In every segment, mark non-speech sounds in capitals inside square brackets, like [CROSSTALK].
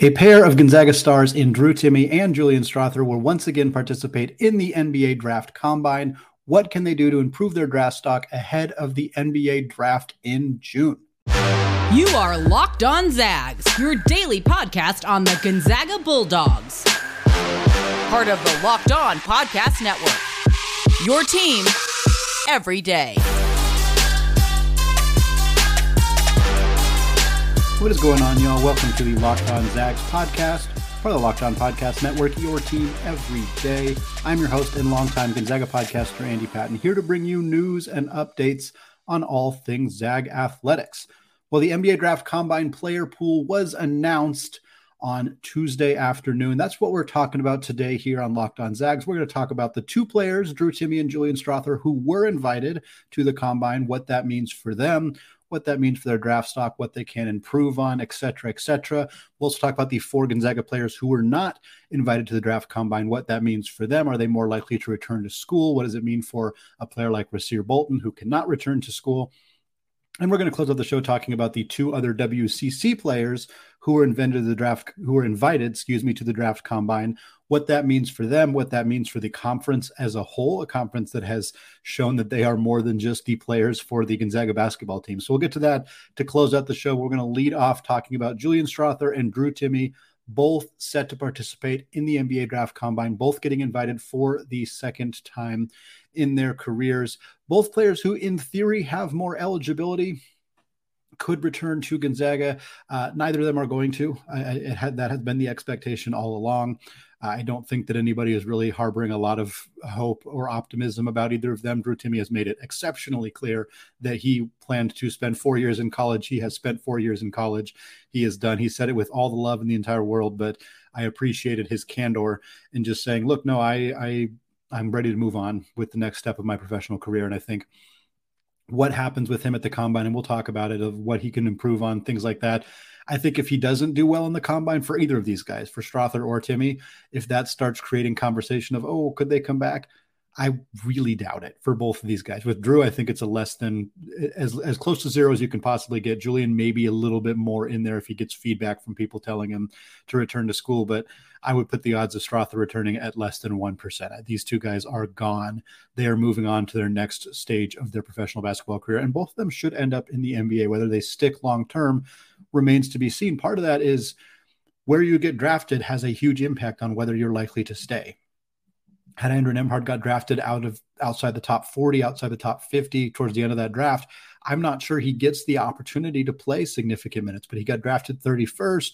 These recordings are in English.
A pair of Gonzaga stars in Drew Timme and Julian Strawther will once again participate in the NBA Draft Combine. What can they do to improve their draft stock ahead of the NBA Draft in June? You are Locked On Zags, your daily podcast on the Gonzaga Bulldogs. Part of the Locked On Podcast Network. Your team every day. What is going on, y'all? Welcome to the Locked On Zags podcast, part of the Locked On Podcast Network, your team every day. I'm your host and longtime Gonzaga podcaster, Andy Patton, here to bring you news and updates on all things Zag athletics. Well, the NBA Draft Combine player pool was announced on Tuesday afternoon. That's what we're talking about today here on Locked On Zags. We're going to talk about the two players, Drew Timme and Julian Strawther, who were invited to the combine, what that means for them what that means for their draft stock, what they can improve on, et cetera, et cetera. We'll also talk about the four Gonzaga players who were not invited to the draft combine, what that means for them. Are they more likely to return to school? What does it mean for a player like Rasir Bolton who cannot return to school? And we're going to close out the show talking about the two other WCC players who were invited to the draft, who were invited, excuse me, to the draft combine. What that means for them, what that means for the conference as a whole, a conference that has shown that they are more than just the players for the Gonzaga basketball team. So we'll get to that to close out the show. We're going to lead off talking about Julian Strawther and Drew Timme both set to participate in the NBA draft combine, both getting invited for the second time in their careers. Both players who, in theory, have more eligibility could return to Gonzaga. Uh, neither of them are going to. Had, that has been the expectation all along. I don't think that anybody is really harboring a lot of hope or optimism about either of them. Drew Timme has made it exceptionally clear that he planned to spend four years in college. He has spent four years in college. He is done. He said it with all the love in the entire world, but I appreciated his candor in just saying, "Look, no, I, I I'm ready to move on with the next step of my professional career. And I think what happens with him at the combine, and we'll talk about it, of what he can improve on, things like that. I think if he doesn't do well in the combine for either of these guys, for Strawther or Timme, if that starts creating conversation of, oh, could they come back? I really doubt it for both of these guys. With Drew, I think it's a less than as as close to zero as you can possibly get. Julian maybe a little bit more in there if he gets feedback from people telling him to return to school, but I would put the odds of Strawther returning at less than one percent. These two guys are gone. They are moving on to their next stage of their professional basketball career, and both of them should end up in the NBA. Whether they stick long term remains to be seen. Part of that is where you get drafted has a huge impact on whether you're likely to stay had Andrew Nembhard got drafted out of outside the top 40, outside the top 50 towards the end of that draft, I'm not sure he gets the opportunity to play significant minutes, but he got drafted 31st.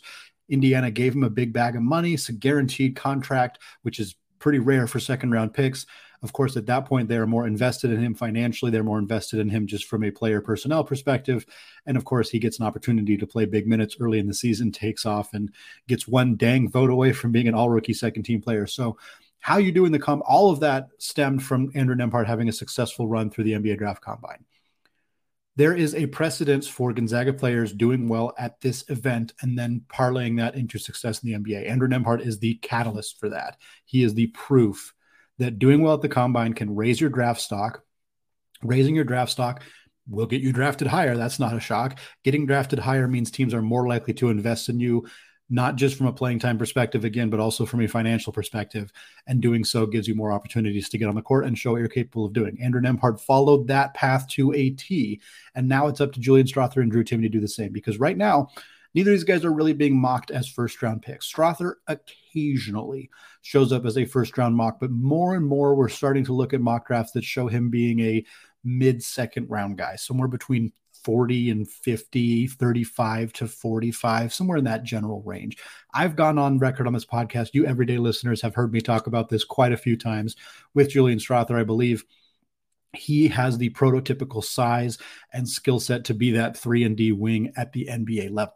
Indiana gave him a big bag of money, a guaranteed contract, which is pretty rare for second round picks. Of course, at that point, they are more invested in him financially. They're more invested in him just from a player personnel perspective. And of course, he gets an opportunity to play big minutes early in the season, takes off, and gets one dang vote away from being an all rookie second team player. So how you do in the com all of that stemmed from Andrew Nembhard having a successful run through the NBA draft combine. There is a precedence for Gonzaga players doing well at this event and then parlaying that into success in the NBA. Andrew Nembhard is the catalyst for that. He is the proof that doing well at the combine can raise your draft stock. Raising your draft stock will get you drafted higher. That's not a shock. Getting drafted higher means teams are more likely to invest in you not just from a playing time perspective again, but also from a financial perspective. And doing so gives you more opportunities to get on the court and show what you're capable of doing. Andrew Nembhard followed that path to a T, and now it's up to Julian Strawther and Drew Timme to do the same. Because right now, neither of these guys are really being mocked as first round picks. Strawther occasionally shows up as a first round mock, but more and more we're starting to look at mock drafts that show him being a mid second round guy, somewhere between 40 and 50, 35 to 45, somewhere in that general range. I've gone on record on this podcast. You everyday listeners have heard me talk about this quite a few times with Julian Strawther, I believe he has the prototypical size and skill set to be that 3 and D wing at the NBA level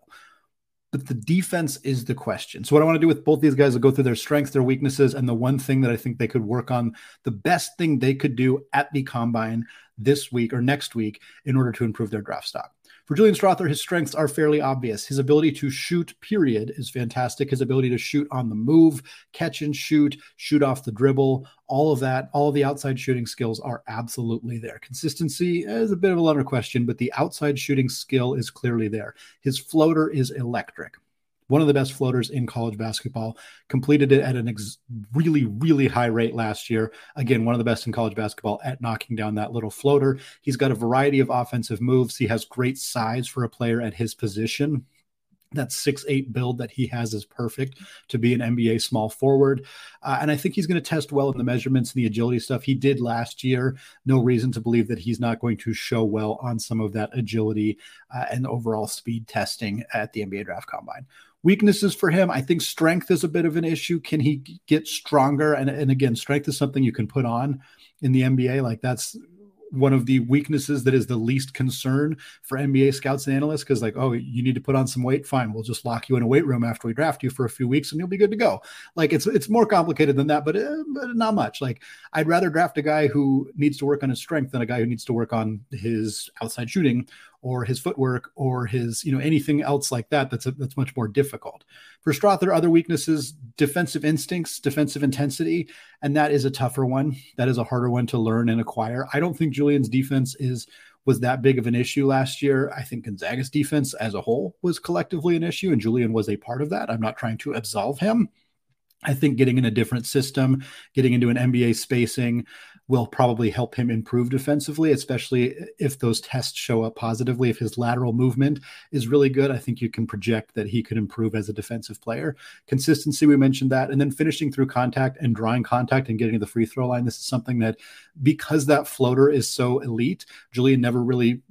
but the defense is the question. So what I want to do with both these guys is go through their strengths, their weaknesses, and the one thing that I think they could work on, the best thing they could do at the combine this week or next week in order to improve their draft stock. For Julian Strawther, his strengths are fairly obvious. His ability to shoot, period, is fantastic. His ability to shoot on the move, catch and shoot, shoot off the dribble, all of that, all of the outside shooting skills are absolutely there. Consistency is a bit of a letter question, but the outside shooting skill is clearly there. His floater is electric. One of the best floaters in college basketball, completed it at an ex- really, really high rate last year. Again, one of the best in college basketball at knocking down that little floater. He's got a variety of offensive moves. He has great size for a player at his position that six eight build that he has is perfect to be an NBA small forward, uh, and I think he's going to test well in the measurements and the agility stuff he did last year. No reason to believe that he's not going to show well on some of that agility uh, and overall speed testing at the NBA Draft Combine. Weaknesses for him, I think strength is a bit of an issue. Can he get stronger? And, and again, strength is something you can put on in the NBA. Like that's one of the weaknesses that is the least concern for NBA scouts and analysts because, like, oh, you need to put on some weight. Fine, we'll just lock you in a weight room after we draft you for a few weeks, and you'll be good to go. Like, it's it's more complicated than that, but, uh, but not much. Like, I'd rather draft a guy who needs to work on his strength than a guy who needs to work on his outside shooting or his footwork or his you know anything else like that that's a, that's much more difficult. For Strawther other weaknesses defensive instincts defensive intensity and that is a tougher one. That is a harder one to learn and acquire. I don't think julian's defense is was that big of an issue last year. I think gonzaga's defense as a whole was collectively an issue and julian was a part of that. I'm not trying to absolve him. I think getting in a different system, getting into an NBA spacing, will probably help him improve defensively, especially if those tests show up positively. If his lateral movement is really good, I think you can project that he could improve as a defensive player. Consistency, we mentioned that. And then finishing through contact and drawing contact and getting to the free throw line. This is something that, because that floater is so elite, Julian never really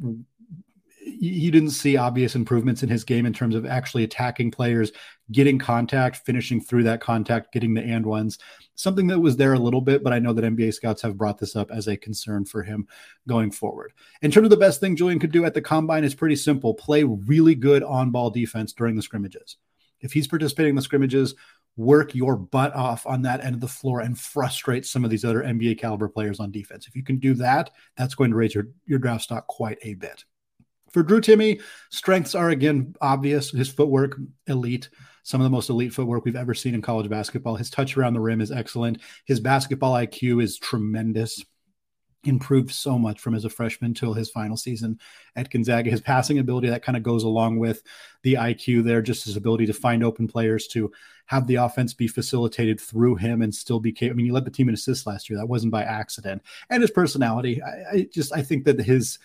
you didn't see obvious improvements in his game in terms of actually attacking players, getting contact, finishing through that contact, getting the and ones. Something that was there a little bit, but I know that NBA scouts have brought this up as a concern for him going forward. In terms of the best thing Julian could do at the combine, is pretty simple play really good on ball defense during the scrimmages. If he's participating in the scrimmages, work your butt off on that end of the floor and frustrate some of these other NBA caliber players on defense. If you can do that, that's going to raise your, your draft stock quite a bit. For Drew Timme, strengths are again obvious. His footwork, elite. Some of the most elite footwork we've ever seen in college basketball. His touch around the rim is excellent. His basketball IQ is tremendous. Improved so much from as a freshman till his final season at Gonzaga. His passing ability that kind of goes along with the IQ there, just his ability to find open players to have the offense be facilitated through him and still be. I mean, he led the team in assists last year. That wasn't by accident. And his personality, I, I just I think that his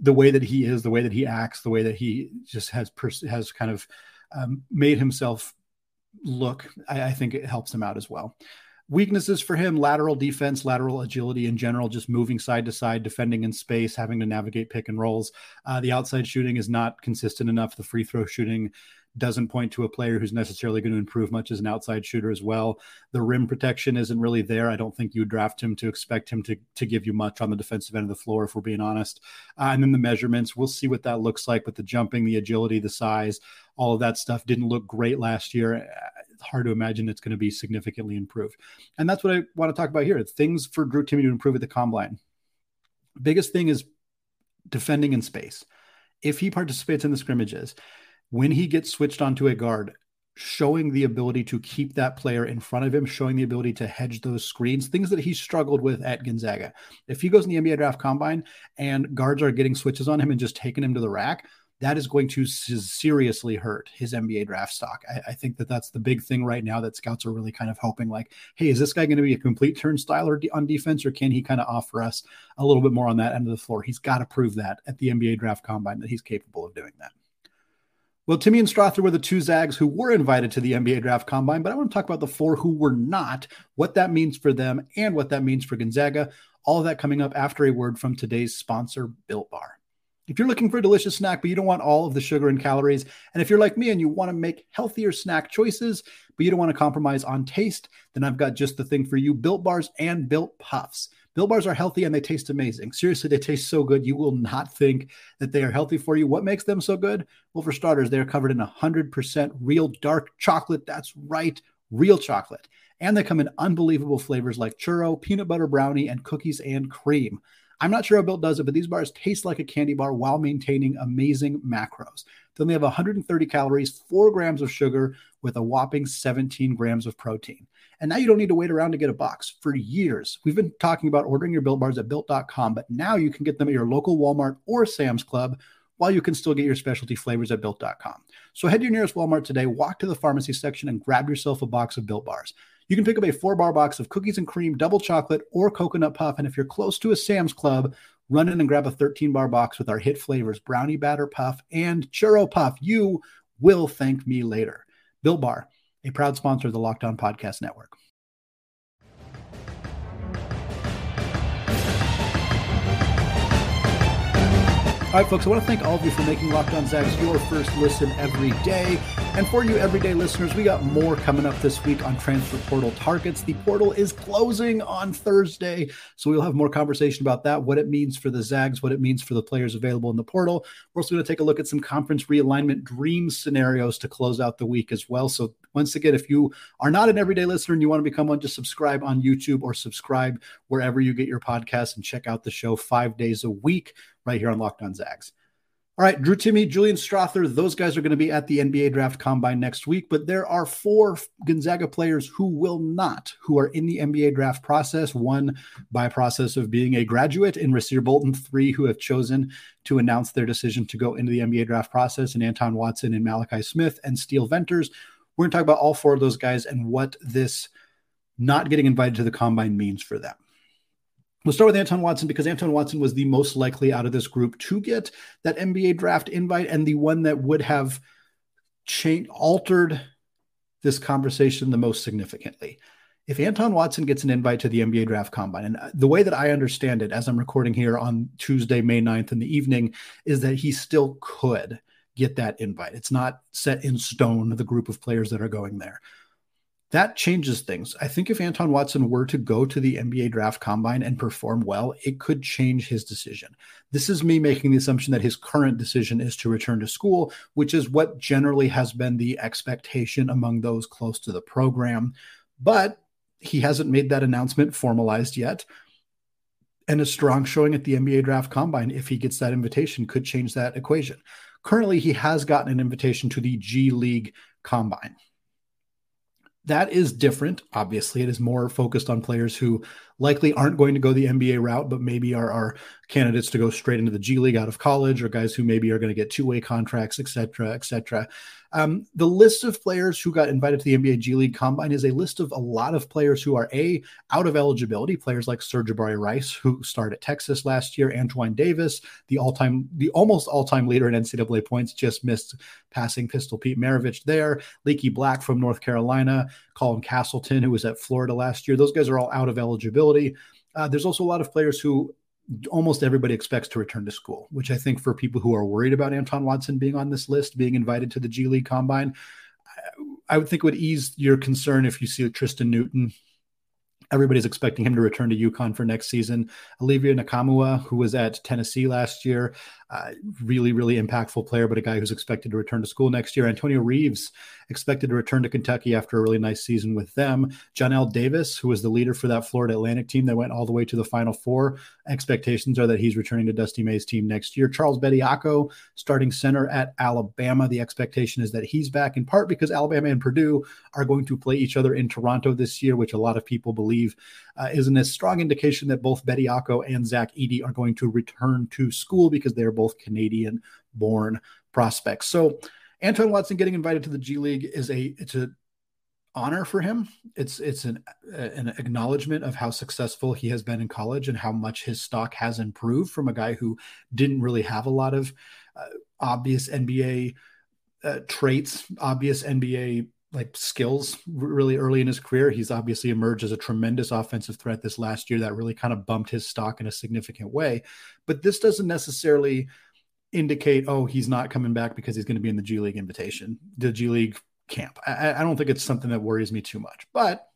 the way that he is, the way that he acts, the way that he just has pers- has kind of um, made himself look, I, I, think it helps him out as well. Weaknesses for him: lateral defense, lateral agility in general, just moving side to side, defending in space, having to navigate pick and rolls. Uh, the outside shooting is not consistent enough. The free throw shooting doesn't point to a player who's necessarily going to improve much as an outside shooter as well. The rim protection isn't really there. I don't think you draft him to expect him to, to give you much on the defensive end of the floor, if we're being honest. Uh, and then the measurements, we'll see what that looks like with the jumping, the agility, the size, all of that stuff didn't look great last year. It's hard to imagine it's going to be significantly improved. And that's what I want to talk about here. Things for Drew Timme to improve at the combine. Biggest thing is defending in space. If he participates in the scrimmages, when he gets switched onto a guard, showing the ability to keep that player in front of him, showing the ability to hedge those screens, things that he struggled with at Gonzaga. If he goes in the NBA draft combine and guards are getting switches on him and just taking him to the rack, that is going to seriously hurt his NBA draft stock. I, I, think that that's the big thing right now that scouts are really kind of hoping like, hey, is this guy going to be a complete turnstile or on defense, or can he kind of offer us a little bit more on that end of the floor? He's got to prove that at the NBA draft combine that he's capable of doing that. Well, Timme and Strawther were the two Zags who were invited to the NBA Draft Combine, but I want to talk about the four who were not, what that means for them, and what that means for Gonzaga. All of that coming up after a word from today's sponsor, Built Bar. If you're looking for a delicious snack, but you don't want all of the sugar and calories, and if you're like me and you want to make healthier snack choices, but you don't want to compromise on taste, then I've got just the thing for you Built Bars and Built Puffs. Built bars are healthy and they taste amazing. Seriously, they taste so good. You will not think that they are healthy for you. What makes them so good? Well, for starters, they are covered in 100% real dark chocolate. That's right, real chocolate. And they come in unbelievable flavors like churro, peanut butter brownie, and cookies and cream. I'm not sure how Built does it, but these bars taste like a candy bar while maintaining amazing macros. Then they have 130 calories, 4 grams of sugar, with a whopping 17 grams of protein. And now you don't need to wait around to get a box. For years, we've been talking about ordering your built bars at built.com, but now you can get them at your local Walmart or Sam's Club while you can still get your specialty flavors at built.com. So head to your nearest Walmart today, walk to the pharmacy section, and grab yourself a box of Built Bars. You can pick up a four bar box of cookies and cream, double chocolate, or coconut puff. And if you're close to a Sam's Club, run in and grab a 13 bar box with our hit flavors brownie batter puff and churro puff. You will thank me later. Built Bar, a proud sponsor of the Locked On Podcast Network. All right, folks, I want to thank all of you for making Locked On Zags your first listen every day. And for you everyday listeners, we got more coming up this week on transfer portal targets. The portal is closing on Thursday, so we'll have more conversation about that, what it means for the Zags, what it means for the players available in the portal. We're also going to take a look at some conference realignment dream scenarios to close out the week as well. So once again, if you are not an everyday listener and you want to become one, just subscribe on YouTube or subscribe wherever you get your podcasts and check out the show five days a week right here on Locked On Zags. All right, Drew Timme, Julian Strawther, those guys are going to be at the NBA draft combine next week, but there are four Gonzaga players who will not, who are in the NBA draft process. One by process of being a graduate in Rasir Bolton, three who have chosen to announce their decision to go into the NBA draft process, and Anton Watson and Malachi Smith and Steele Venters. We're going to talk about all four of those guys and what this not getting invited to the combine means for them. We'll start with Anton Watson because Anton Watson was the most likely out of this group to get that NBA draft invite and the one that would have changed, altered this conversation the most significantly. If Anton Watson gets an invite to the NBA draft combine, and uh, the way that I understand it as I'm recording here on Tuesday, May 9th in the evening, is that he still could get that invite. It's not set in stone, the group of players that are going there that changes things. I think if Anton Watson were to go to the NBA draft combine and perform well, it could change his decision. This is me making the assumption that his current decision is to return to school, which is what generally has been the expectation among those close to the program. But he hasn't made that announcement formalized yet. And a strong showing at the NBA draft combine, if he gets that invitation, could change that equation. Currently, he has gotten an invitation to the G League combine that is different. Obviously, it is more focused on players who likely aren't going to go the NBA route, but maybe are, are candidates to go straight into the G League out of college, or guys who maybe are going to get two way contracts, et cetera, et cetera. Um, the list of players who got invited to the NBA G League Combine is a list of a lot of players who are a out of eligibility. Players like Sir'Jabari Rice, who started at Texas last year, Antoine Davis, the all-time, the almost all-time leader in NCAA points, just missed passing Pistol Pete Maravich there. Leaky Black from North Carolina, Colin Castleton, who was at Florida last year. Those guys are all out of eligibility. Uh, there's also a lot of players who almost everybody expects to return to school, which I think for people who are worried about Anton Watson being on this list, being invited to the G League Combine, I would think would ease your concern if you see Tristan Newton Everybody's expecting him to return to UConn for next season. Olivier Nkamhoua, who was at Tennessee last year, uh, really, really impactful player, but a guy who's expected to return to school next year. Antonio Reeves, expected to return to Kentucky after a really nice season with them. Johnell Davis, who was the leader for that Florida Atlantic team that went all the way to the Final Four. Expectations are that he's returning to Dusty May's team next year. Charles Bediako, starting center at Alabama. The expectation is that he's back in part because Alabama and Purdue are going to play each other in Toronto this year, which a lot of people believe uh, is a strong indication that both Bediako and Zach Edey are going to return to school because they're both Canadian born prospects. So Anton Watson getting invited to the G League is a it's a honor for him. It's it's an an acknowledgement of how successful he has been in college and how much his stock has improved from a guy who didn't really have a lot of uh, obvious NBA uh, traits, obvious NBA like skills really early in his career. He's obviously emerged as a tremendous offensive threat this last year that really kind of bumped his stock in a significant way. But this doesn't necessarily indicate, oh, he's not coming back because he's going to be in the G League invitation, the G League camp. I, I don't think it's something that worries me too much, but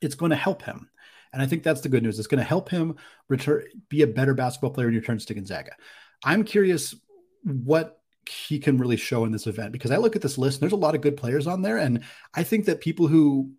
it's going to help him. And I think that's the good news. It's going to help him return, be a better basketball player when he returns to Gonzaga. I'm curious what he can really show in this event because I look at this list and there's a lot of good players on there. And I think that people who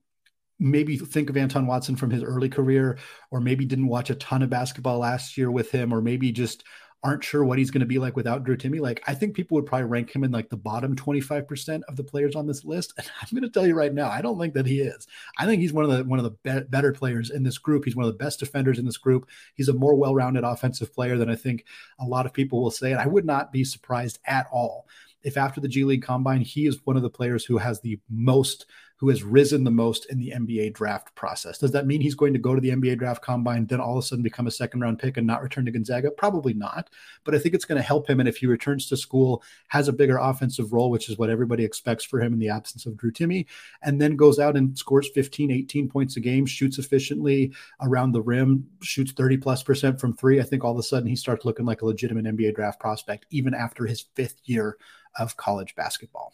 maybe think of Anton Watson from his early career, or maybe didn't watch a ton of basketball last year with him, or maybe just aren't sure what he's going to be like without Drew Timme, Like, I think people would probably rank him in like the bottom 25% of the players on this list. [LAUGHS] And I'm going to tell you right now, I don't think that he is. I think he's one of the one of the be- better players in this group. He's one of the best defenders in this group. He's a more well-rounded offensive player than I think a lot of people will say. And I would not be surprised at all if after the G League Combine, he is one of the players who has the most who has risen the most in the NBA draft process. Does that mean he's going to go to the NBA draft combine, then all of a sudden become a second round pick and not return to Gonzaga? Probably not. But I think it's going to help him. And if he returns to school, has a bigger offensive role, which is what everybody expects for him in the absence of Drew Timme, and then goes out and scores 15, 18 points a game, shoots efficiently around the rim, shoots 30 plus percent from three, I think all of a sudden he starts looking like a legitimate NBA draft prospect, even after his fifth year of college basketball.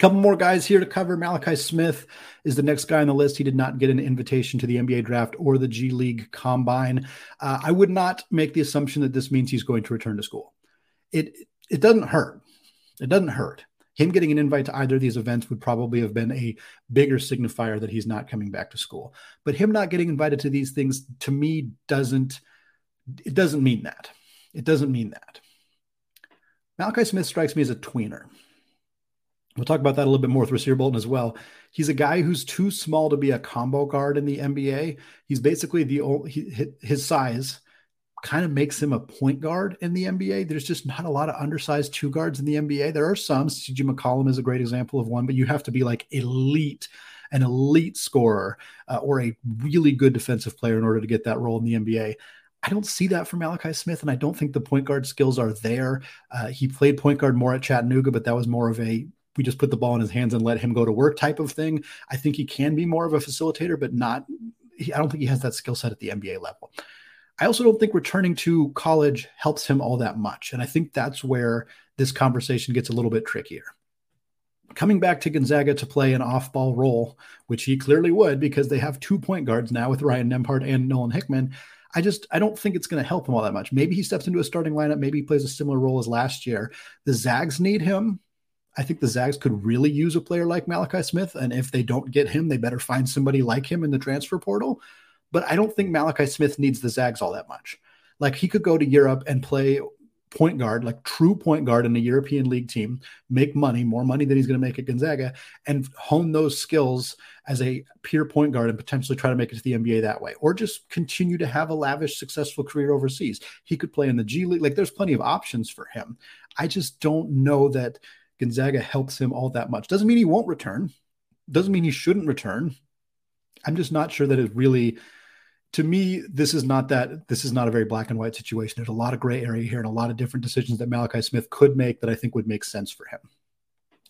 Couple more guys here to cover. Malachi Smith is the next guy on the list. He did not get an invitation to the NBA draft or the G League combine. Uh, I would not make the assumption that this means he's going to return to school. It it doesn't hurt. It doesn't hurt. Him getting an invite to either of these events would probably have been a bigger signifier that he's not coming back to school. But him not getting invited to these things to me doesn't it doesn't mean that. It doesn't mean that. Malachi Smith strikes me as a tweener. We'll talk about that a little bit more with Rasir Bolton as well. He's a guy who's too small to be a combo guard in the NBA. He's basically the he, his size kind of makes him a point guard in the NBA. There's just not a lot of undersized two guards in the NBA. There are some. CJ McCollum is a great example of one, but you have to be like elite, an elite scorer uh, or a really good defensive player in order to get that role in the NBA. I don't see that from Malachi Smith, and I don't think the point guard skills are there. Uh, he played point guard more at Chattanooga, but that was more of a we just put the ball in his hands and let him go to work type of thing. I think he can be more of a facilitator, but not, I don't think he has that skill set at the NBA level. I also don't think returning to college helps him all that much. And I think that's where this conversation gets a little bit trickier. Coming back to Gonzaga to play an off ball role, which he clearly would because they have two point guards now with Ryan Nembhard and Nolan Hickman. I just I don't think it's going to help him all that much. Maybe he steps into a starting lineup. Maybe he plays a similar role as last year. The Zags need him. I think the Zags could really use a player like Malachi Smith. And if they don't get him, they better find somebody like him in the transfer portal. But I don't think Malachi Smith needs the Zags all that much. Like he could go to Europe and play point guard, like true point guard in a European League team, make money, more money than he's going to make at Gonzaga, and hone those skills as a pure point guard and potentially try to make it to the NBA that way, or just continue to have a lavish, successful career overseas. He could play in the G League. Like there's plenty of options for him. I just don't know that Gonzaga helps him all that much. Doesn't mean he won't return. Doesn't mean he shouldn't return. I'm just not sure that it really to me, this is not that this is not a very black and white situation. There's a lot of gray area here and a lot of different decisions that Malachi Smith could make that I think would make sense for him.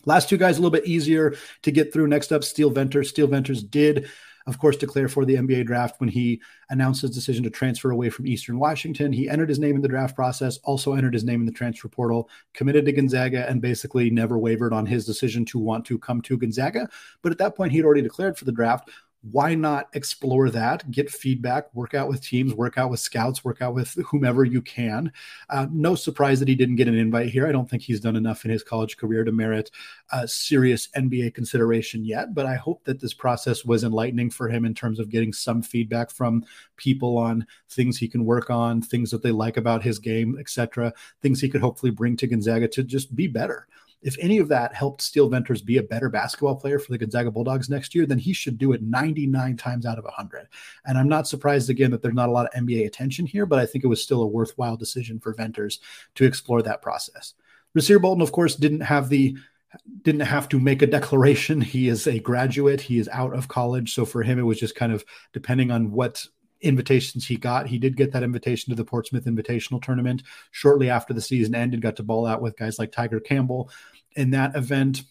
Last two guys a little bit easier to get through. Next up, Steele Venters. Steele Venters did, of course, declare for the NBA draft when he announced his decision to transfer away from Eastern Washington. He entered his name in the draft process, also entered his name in the transfer portal, committed to Gonzaga, and basically never wavered on his decision to want to come to Gonzaga. But at that point, he'd already declared for the draft why not explore that? Get feedback work out with teams work out with scouts work out with whomever you can. Uh, no surprise that he didn't get an invite here. I don't think he's done enough in his college career to merit a serious nba consideration yet but i hope that this process was enlightening for him in terms of getting some feedback from people on things he can work on things that they like about his game etc things he could hopefully bring to gonzaga to just be better if any of that helped Steele Venters be a better basketball player for the Gonzaga Bulldogs next year, then he should do it 99 times out of 100. And I'm not surprised again that there's not a lot of NBA attention here, but I think it was still a worthwhile decision for Venters to explore that process. Rasir Bolton, of course, didn't have the didn't have to make a declaration. [LAUGHS] He is a graduate. He is out of college. So for him, it was just kind of depending on what invitations he got. He did get that invitation to the Portsmouth Invitational Tournament shortly after the season ended, got to ball out with guys like Tiger Campbell in that event.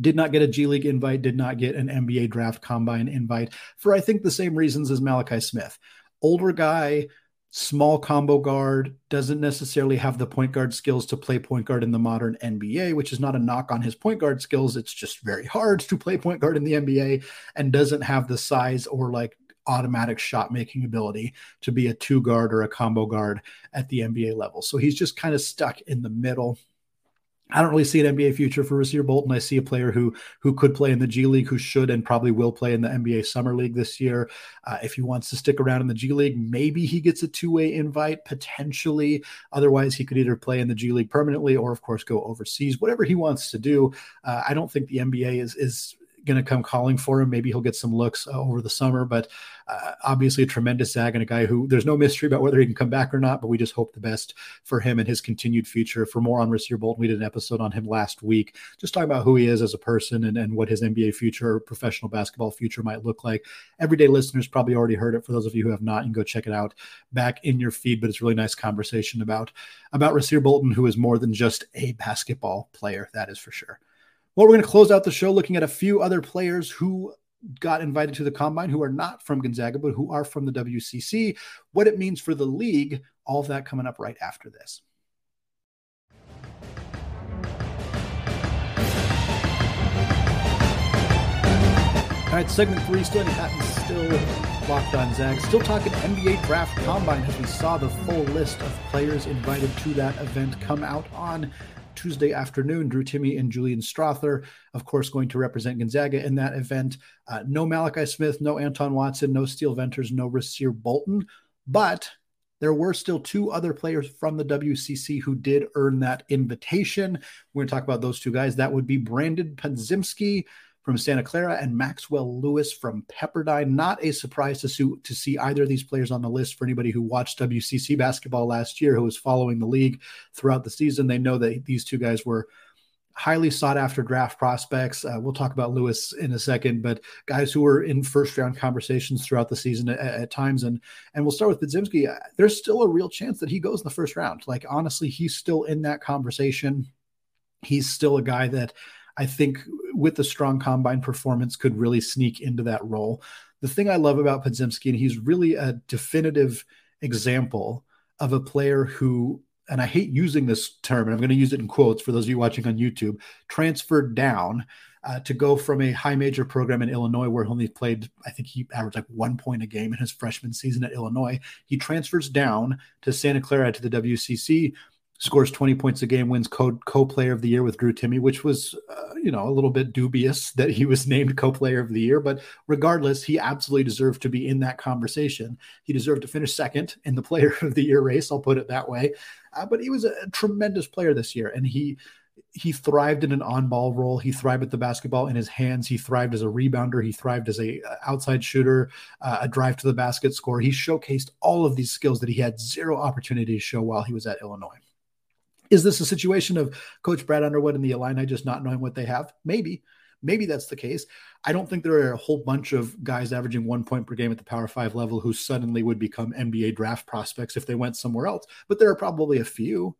Did not get a G League invite, did not get an NBA draft combine invite for I think the same reasons as Malachi Smith. Older guy, small combo guard, doesn't necessarily have the point guard skills to play point guard in the modern NBA, which is not a knock on his point guard skills. It's just very hard to play point guard in the NBA and doesn't have the size or like automatic shot making ability to be a two guard or a combo guard at the NBA level. So he's just kind of stuck in the middle. I don't really see an NBA future for Rasir Bolton. I see a player who who could play in the G League, who should and probably will play in the NBA Summer League this year. Uh, if he wants to stick around in the G League, maybe he gets a two way invite potentially. Otherwise, he could either play in the G League permanently or, of course, go overseas. Whatever he wants to do. Uh, I don't think the NBA is is going to come calling for him. Maybe he'll get some looks uh, over the summer, but uh, obviously a tremendous Zag and a guy who there's no mystery about whether he can come back or not, but we just hope the best for him and his continued future. For more on Rasir Bolton, we did an episode on him last week, just talking about who he is as a person and, and what his NBA future or professional basketball future might look like. Everyday listeners probably already heard it. For those of you who have not, you can go check it out back in your feed, but it's really nice conversation about, about Rasir Bolton, who is more than just a basketball player. That is for sure. Well, we're going to close out the show looking at a few other players who got invited to the combine who are not from Gonzaga, but who are from the WCC, what it means for the league, all of that coming up right after this. All right, segment three, still in Patton, still locked on Zag. Still talking NBA draft combine as we saw the full list of players invited to that event come out on Tuesday afternoon. Drew Timme and Julian Strawther, of course, going to represent Gonzaga in that event. Uh, no Malachi Smith, no Anton Watson, no Steele Venters, no Rasir Bolton, but there were still two other players from the WCC who did earn that invitation. We're going to talk about those two guys. That would be Brandin Podziemski from Santa Clara and Maxwell Lewis from Pepperdine. Not a surprise to see, to see either of these players on the list for anybody who watched WCC basketball last year, who was following the league throughout the season. They know that these two guys were highly sought after draft prospects. Uh, we'll talk about Lewis in a second, but guys who were in first round conversations throughout the season at, at times. And and we'll start with Podziemski. Uh, there's still a real chance that he goes in the first round. Like honestly, he's still in that conversation. He's still a guy that I think with a strong combine performance could really sneak into that role. The thing I love about Podziemski, and he's really a definitive example of a player who, and I hate using this term, and I'm going to use it in quotes for those of you watching on YouTube, transferred down uh, to go from a high major program in Illinois, where he only played, I think he averaged like one point a game in his freshman season at Illinois. He transfers down to Santa Clara to the WCC, scores 20 points a game, wins co player of the year with Drew Timme, which was, uh, you know, a little bit dubious [LAUGHS] that he was named co player of the year. But regardless, he absolutely deserved to be in that conversation. He deserved to finish second in the player [LAUGHS] of the year race. I'll put it that way. Uh, but he was a tremendous player this year, and he he thrived in an on-ball role. He thrived with the basketball in his hands. He thrived as a rebounder. He thrived as a outside shooter, uh, a drive to the basket score. He showcased all of these skills that he had zero opportunity to show while he was at Illinois. Is this a situation of Coach Brad Underwood and the Illini just not knowing what they have? Maybe. Maybe that's the case. I don't think there are a whole bunch of guys averaging one point per game at the Power Five level who suddenly would become NBA draft prospects if they went somewhere else. But there are probably a few,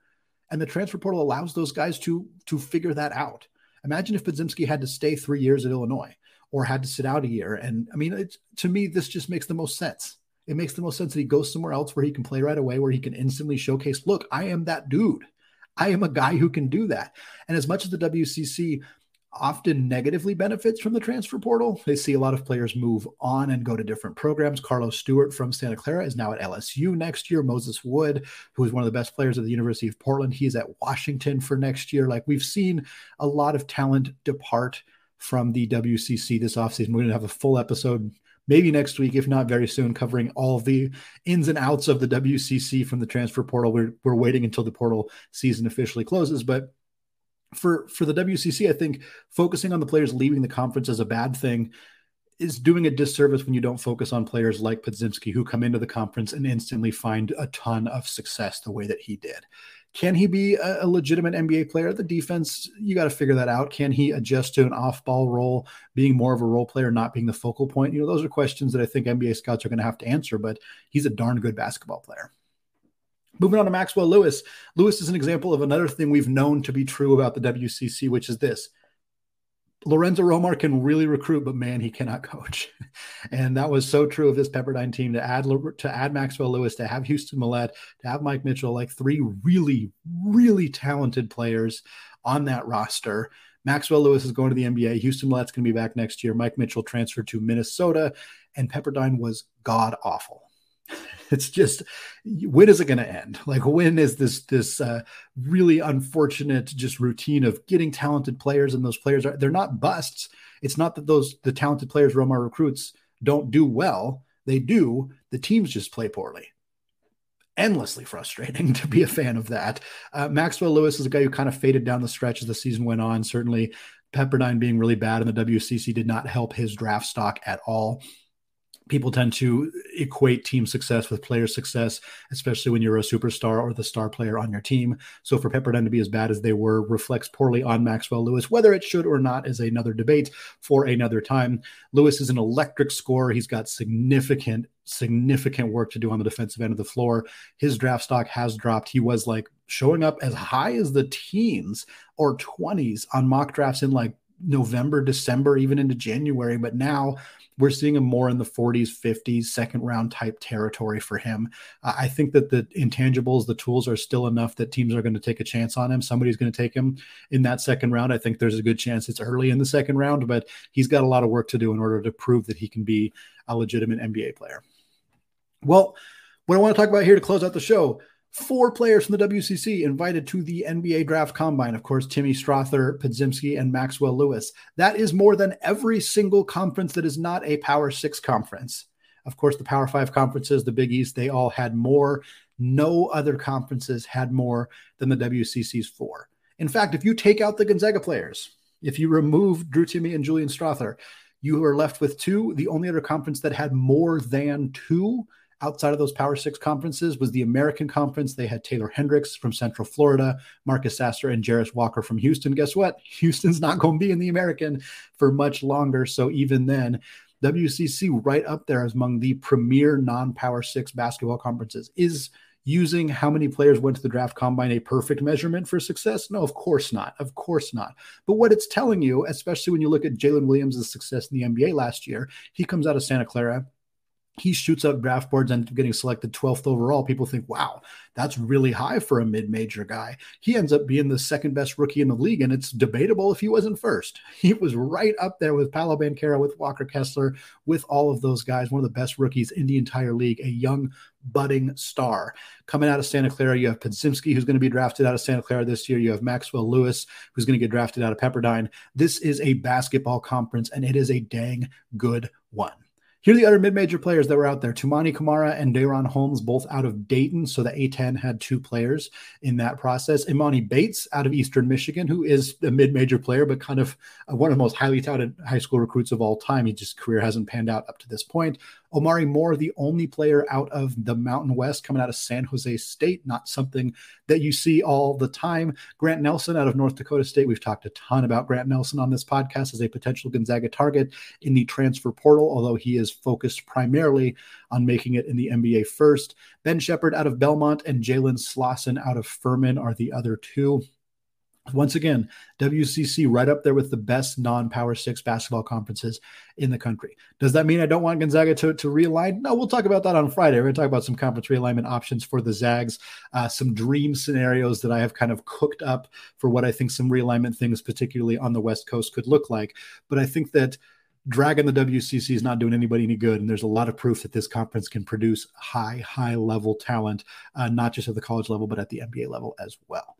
and the transfer portal allows those guys to to figure that out. Imagine if Podziemski had to stay three years at Illinois or had to sit out a year. And I mean, to me, this just makes the most sense. It makes the most sense that he goes somewhere else where he can play right away, where he can instantly showcase, look, I am that dude. I am a guy who can do that. And as much as the WCC often negatively benefits from the transfer portal, they see a lot of players move on and go to different programs. Carlos Stewart from Santa Clara is now at LSU next year. Moses Wood, who is one of the best players at the University of Portland, he's at Washington for next year. Like we've seen a lot of talent depart from the WCC this offseason. We're going to have a full episode maybe next week, if not very soon, covering all the ins and outs of the WCC from the transfer portal. We're, we're waiting until the portal season officially closes. But for, for the WCC, I think focusing on the players leaving the conference as a bad thing is doing a disservice when you don't focus on players like Podziemski who come into the conference and instantly find a ton of success the way that he did. Can he be a, a legitimate NBA player? The defense, you got to figure that out. Can he adjust to an off ball role, being more of a role player, not being the focal point? You know, those are questions that I think NBA scouts are going to have to answer, but he's a darn good basketball player. Moving on to Maxwell Lewis. Lewis is an example of another thing we've known to be true about the WCC, which is this Lorenzo Romar can really recruit, but man, he cannot coach. [LAUGHS] and that was so true of this Pepperdine team to add to add Maxwell Lewis, to have Houston Mallette, to have Mike Mitchell, like three really, really talented players on that roster. Maxwell Lewis is going to the NBA. Houston Mallette's going to be back next year. Mike Mitchell transferred to Minnesota, and Pepperdine was god awful. [LAUGHS] It's just when is it going to end? Like when is this this uh, really unfortunate just routine of getting talented players and those players are they're not busts. It's not that those the talented players Romar recruits don't do well. They do. The teams just play poorly endlessly frustrating [LAUGHS] to be a fan of that. Uh, Maxwell Lewis is a guy who kind of faded down the stretch as the season went on. Certainly, Pepperdine being really bad in the WCC did not help his draft stock at all people tend to equate team success with player success, especially when you're a superstar or the star player on your team. So for Pepperdine to be as bad as they were reflects poorly on Maxwell Lewis. Whether it should or not is another debate for another time. Lewis is an electric scorer. He's got significant, significant work to do on the defensive end of the floor. His draft stock has dropped. He was like showing up as high as the teens or 20s on mock drafts in like November, December, even into January. But now we're seeing him more in the 40s, 50s, second round type territory for him. I think that the intangibles, the tools are still enough that teams are going to take a chance on him. Somebody's going to take him in that second round. I think there's a good chance it's early in the second round, but he's got a lot of work to do in order to prove that he can be a legitimate NBA player. Well, what I want to talk about here to close out the show Four players from the WCC invited to the NBA draft combine. Of course, Timme Strawther, Podziemski, and Maxwell Lewis. That is more than every single conference that is not a Power Six conference. Of course, the Power Five conferences, the Big East, they all had more. No other conferences had more than the WCC's four. In fact, if you take out the Gonzaga players, if you remove Drew Timme and Julian Strawther, you are left with two. The only other conference that had more than two outside of those Power Six conferences was the American Conference. They had Taylor Hendricks from Central Florida, Marcus Sasser, and Jarace Walker from Houston. Guess what? [LAUGHS] Houston's not going to be in the American for much longer. So even then, WCC right up there as among the premier non-Power Six basketball conferences is using how many players went to the draft combine a perfect measurement for success? No, of course not. Of course not. But what it's telling you, especially when you look at Jalen Williams' success in the NBA last year, he comes out of Santa Clara he shoots up draft boards and getting selected 12th overall. People think, wow, that's really high for a mid major guy. He ends up being the second best rookie in the league, and it's debatable if he wasn't first. [LAUGHS] He was right up there with Paolo Banchero, with Walker Kessler, with all of those guys, one of the best rookies in the entire league, a young budding star. Coming out of Santa Clara, you have Podziemski, who's going to be drafted out of Santa Clara this year. You have Maxwell Lewis, who's going to get drafted out of Pepperdine. This is a basketball conference, and it is a dang good one. Here are the other mid-major players that were out there. Toumani Camara and DaRon Holmes, both out of Dayton. So the A10 had two players in that process. Emoni Bates out of Eastern Michigan, who is a mid-major player, but kind of uh, one of the most highly touted high school recruits of all time. He just career hasn't panned out up to this point. Omari Moore, the only player out of the Mountain West coming out of San Jose State, not something that you see all the time. Grant Nelson out of North Dakota State. We've talked a ton about Grant Nelson on this podcast as a potential Gonzaga target in the transfer portal, although he is focused primarily on making it in the NBA first. Ben Sheppard out of Belmont and Jalen Slawson out of Furman are the other two. Once again, WCC right up there with the best non-power six basketball conferences in the country. Does that mean I don't want Gonzaga to, to realign? No, we'll talk about that on Friday. We're going to talk about some conference realignment options for the Zags, uh, some dream scenarios that I have kind of cooked up for what I think some realignment things, particularly on the West Coast, could look like. But I think that dragging the WCC is not doing anybody any good. And there's a lot of proof that this conference can produce high, high level talent, uh, not just at the college level, but at the NBA level as well.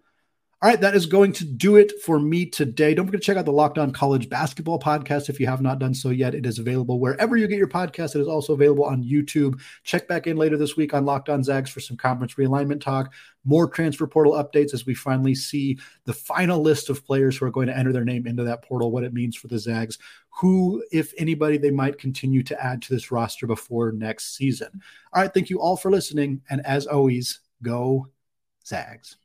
All right, that is going to do it for me today. Don't forget to check out the Locked On College Basketball podcast if you have not done so yet. It is available wherever you get your podcast. It is also available on YouTube. Check back in later this week on Locked On Zags for some conference realignment talk, more transfer portal updates as we finally see the final list of players who are going to enter their name into that portal, what it means for the Zags, who, if anybody, they might continue to add to this roster before next season. All right, thank you all for listening. And as always, go Zags.